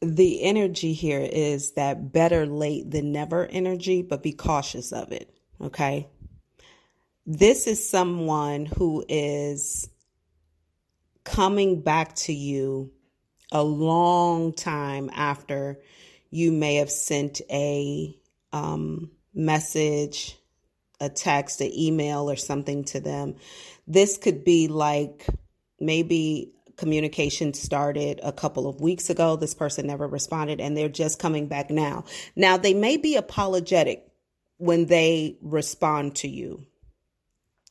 the energy here is that better late than never energy, but be cautious of it. Okay. This is someone who is coming back to you a long time after you may have sent a um, message, a text, an email, or something to them. This could be like maybe communication started a couple of weeks ago. This person never responded and they're just coming back now. Now, they may be apologetic when they respond to you.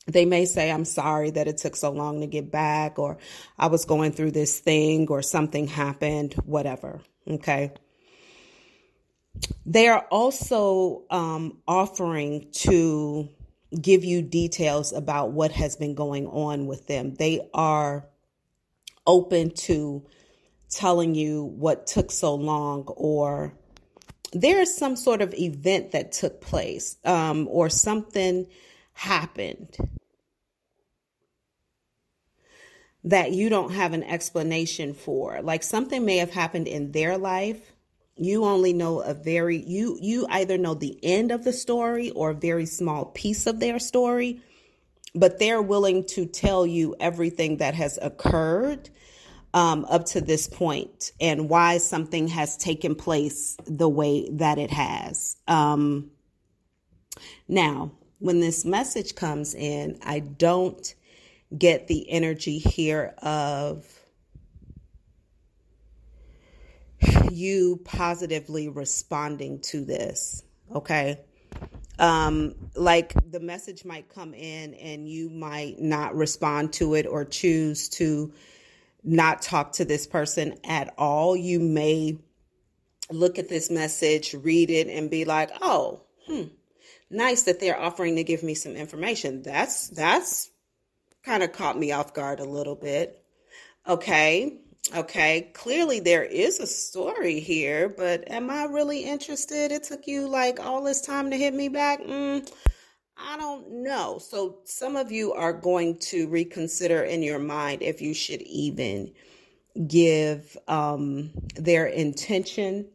They may say, I'm sorry that it took so long to get back, or I was going through this thing, or something happened, whatever. Okay. They are also um, offering to give you details about what has been going on with them. They are open to telling you what took so long or there is some sort of event that took place um, or something happened that you don't have an explanation for. Like something may have happened in their life. You only know a very you you either know the end of the story or a very small piece of their story but they're willing to tell you everything that has occurred um, up to this point and why something has taken place the way that it has. Um, now, when this message comes in, I don't get the energy here of you positively responding to this. Okay um, like the message might come in and you might not respond to it or choose to not talk to this person at all. You may look at this message, read it, and be like, oh, hmm, nice that they're offering to give me some information. That's that's kind of caught me off guard a little bit. Okay. Okay, clearly there is a story here, but am I really interested? It took you like all this time to hit me back. Mm, I don't know. So, some of you are going to reconsider in your mind if you should even give um, their intention.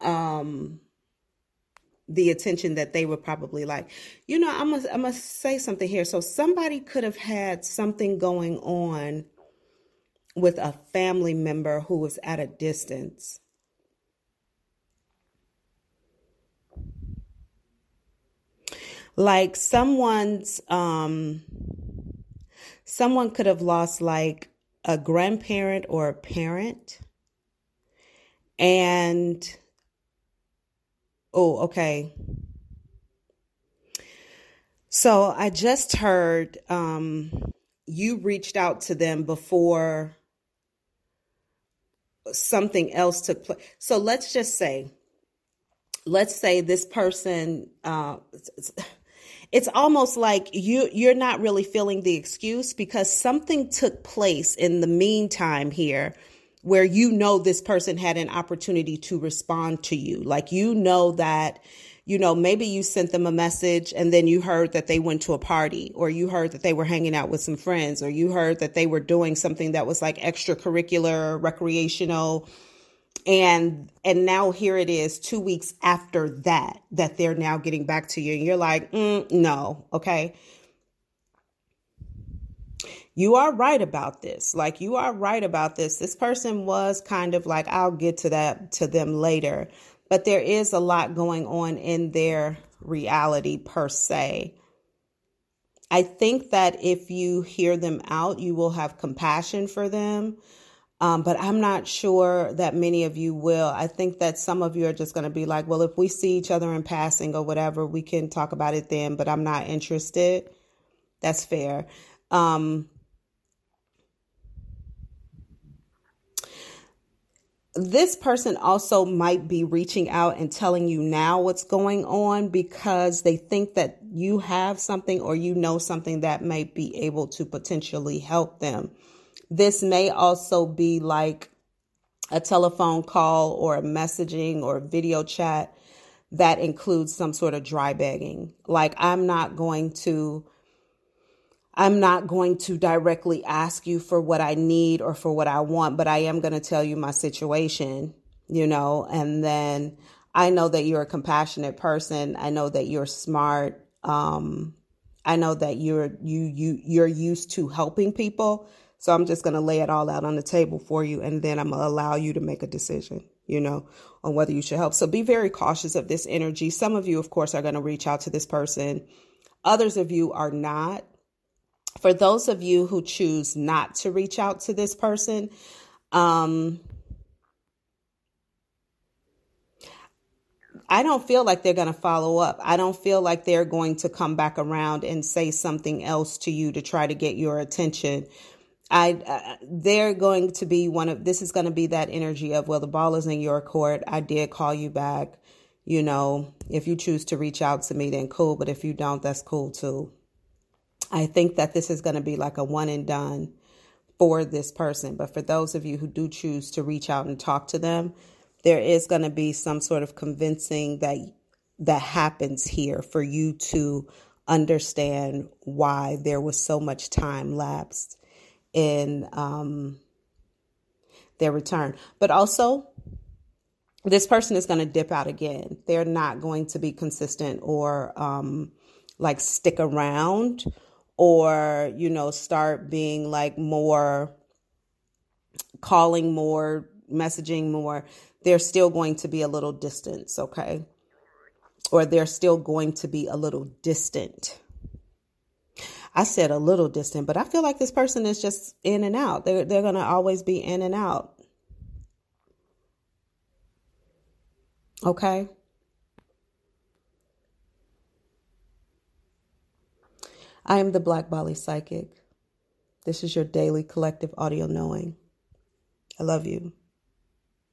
Um, the attention that they would probably like. You know, I'm gonna, I'm say something here. So somebody could have had something going on with a family member who was at a distance. Like someone's um someone could have lost like a grandparent or a parent and Oh, okay. So I just heard um, you reached out to them before something else took place. So let's just say, let's say this person, uh, it's, almost like you you're not really feeling the excuse because something took place in the meantime here where you know this person had an opportunity to respond to you. Like you know that, you know, maybe you sent them a message and then you heard that they went to a party or you heard that they were hanging out with some friends or you heard that they were doing something that was like extracurricular, recreational and and now here it is 2 weeks after that that they're now getting back to you and you're like, mm, "No, okay?" you are right about this. Like you are right about this. This person was kind of like, I'll get to that to them later. But there is a lot going on in their reality per se. I think that if you hear them out, you will have compassion for them. Um, but I'm not sure that many of you will. I think that some of you are just going to be like, well, if we see each other in passing or whatever, we can talk about it then, but I'm not interested. That's fair. Um, this person also might be reaching out and telling you now what's going on because they think that you have something or you know something that might be able to potentially help them. This may also be like a telephone call or a messaging or video chat that includes some sort of dry begging. Like, I'm not going to I'm not going to directly ask you for what I need or for what I want, but I am going to tell you my situation, you know, and then I know that you're a compassionate person. I know that you're smart. Um, I know that you're you you you're used to helping people. So I'm just going to lay it all out on the table for you and then I'm going to allow you to make a decision, you know, on whether you should help. So be very cautious of this energy. Some of you of course are going to reach out to this person. Others of you are not for those of you who choose not to reach out to this person, um, I don't feel like they're going to follow up. I don't feel like they're going to come back around and say something else to you to try to get your attention. I uh, they're going to be one of this is going to be that energy of well the ball is in your court. I did call you back. You know, if you choose to reach out to me then cool, but if you don't that's cool too. I think that this is going to be like a one and done for this person. But for those of you who do choose to reach out and talk to them, there is going to be some sort of convincing that that happens here for you to understand why there was so much time lapsed in um, their return. But also, this person is going to dip out again. They're not going to be consistent or um, like stick around or, you know, start being like more calling more, messaging more, They're still going to be a little distance, okay? Or they're still going to be a little distant. I said a little distant, but I feel like this person is just in and out. They're, they're going to always be in and out. Okay? I am the Black Bali Psychic. This is your daily collective audio knowing. I love you.